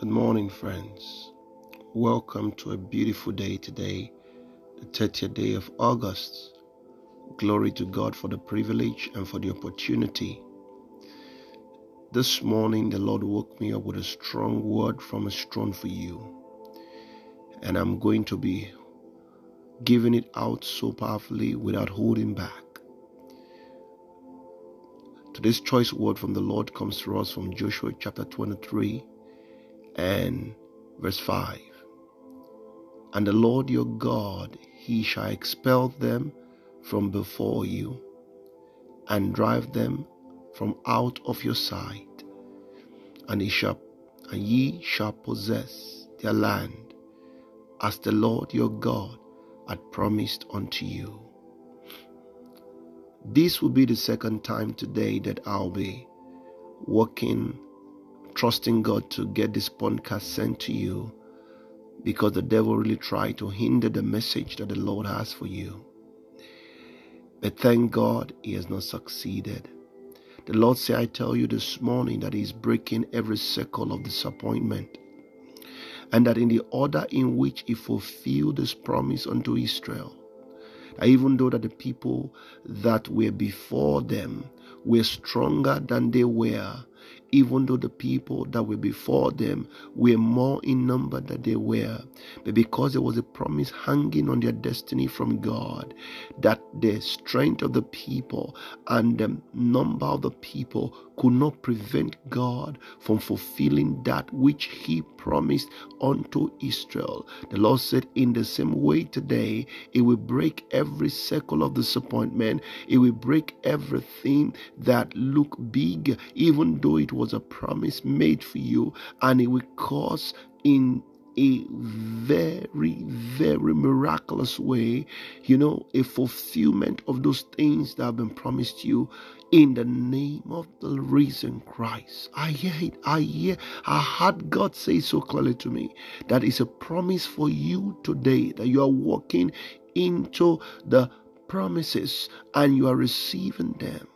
Good morning, friends. Welcome to a beautiful day today, the 30th day of August. Glory to God for the privilege and for the opportunity. This morning, the Lord woke me up with a strong word from His throne for you. And I'm going to be giving it out so powerfully without holding back. Today's choice word from the Lord comes to us from Joshua chapter 23 and verse 5. And the Lord your God, he shall expel them from before you and drive them from out of your sight. And he shall and ye shall possess their land as the Lord your God had promised unto you. This will be the second time today that I'll be working trusting God to get this podcast sent to you because the devil really tried to hinder the message that the Lord has for you. But thank God he has not succeeded. The Lord said, I tell you this morning that He's breaking every circle of disappointment. And that in the order in which He fulfilled His promise unto Israel, even though that the people that were before them were stronger than they were, even though the people that were before them were more in number than they were. But because there was a promise hanging on their destiny from God, that the strength of the people and the number of the people could not prevent God from fulfilling that which He promised unto Israel. The Lord said, In the same way today, it will break every circle of disappointment, it will break everything that look big, even though it was a promise made for you, and it will cause in a very, very miraculous way, you know, a fulfillment of those things that have been promised you in the name of the risen Christ. I hear it. I hear. I heard God say so clearly to me that is a promise for you today that you are walking into the promises and you are receiving them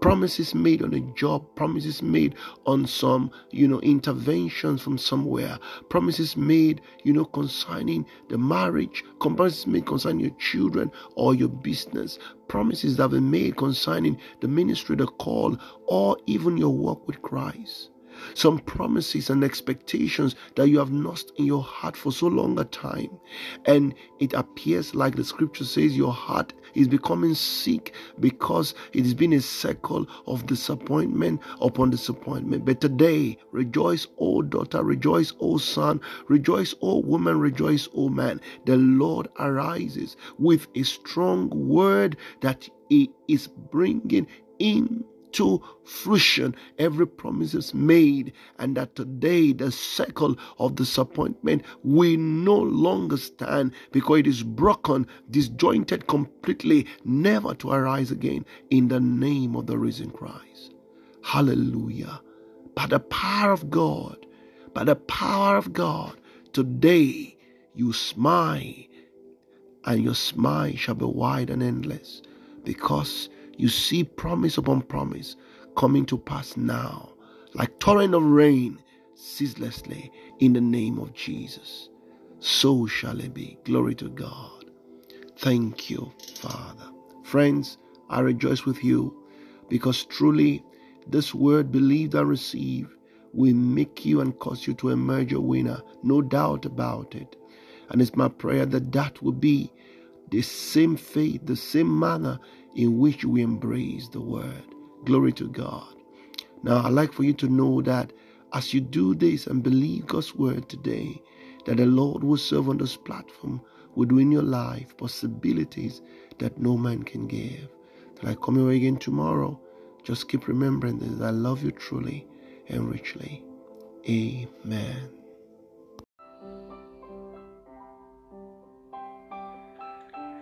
promises made on a job promises made on some you know interventions from somewhere promises made you know concerning the marriage promises made concerning your children or your business promises that been made concerning the ministry the call or even your work with christ some promises and expectations that you have nursed in your heart for so long a time. And it appears like the scripture says your heart is becoming sick because it has been a cycle of disappointment upon disappointment. But today, rejoice, O daughter, rejoice, O son, rejoice, O woman, rejoice, O man. The Lord arises with a strong word that He is bringing in to fruition every promise is made, and that today the cycle of disappointment will no longer stand because it is broken, disjointed completely, never to arise again in the name of the risen Christ. Hallelujah. By the power of God, by the power of God, today you smile, and your smile shall be wide and endless because you see promise upon promise coming to pass now, like torrent of rain, ceaselessly, in the name of Jesus. So shall it be. Glory to God. Thank you, Father. Friends, I rejoice with you because truly this word believed and received will make you and cause you to emerge a winner. No doubt about it. And it's my prayer that that will be the same faith, the same manner in which we embrace the word. Glory to God. Now, I'd like for you to know that as you do this and believe God's word today, that the Lord will serve on this platform, will do in your life possibilities that no man can give. Till I come here again tomorrow, just keep remembering this. I love you truly and richly. Amen.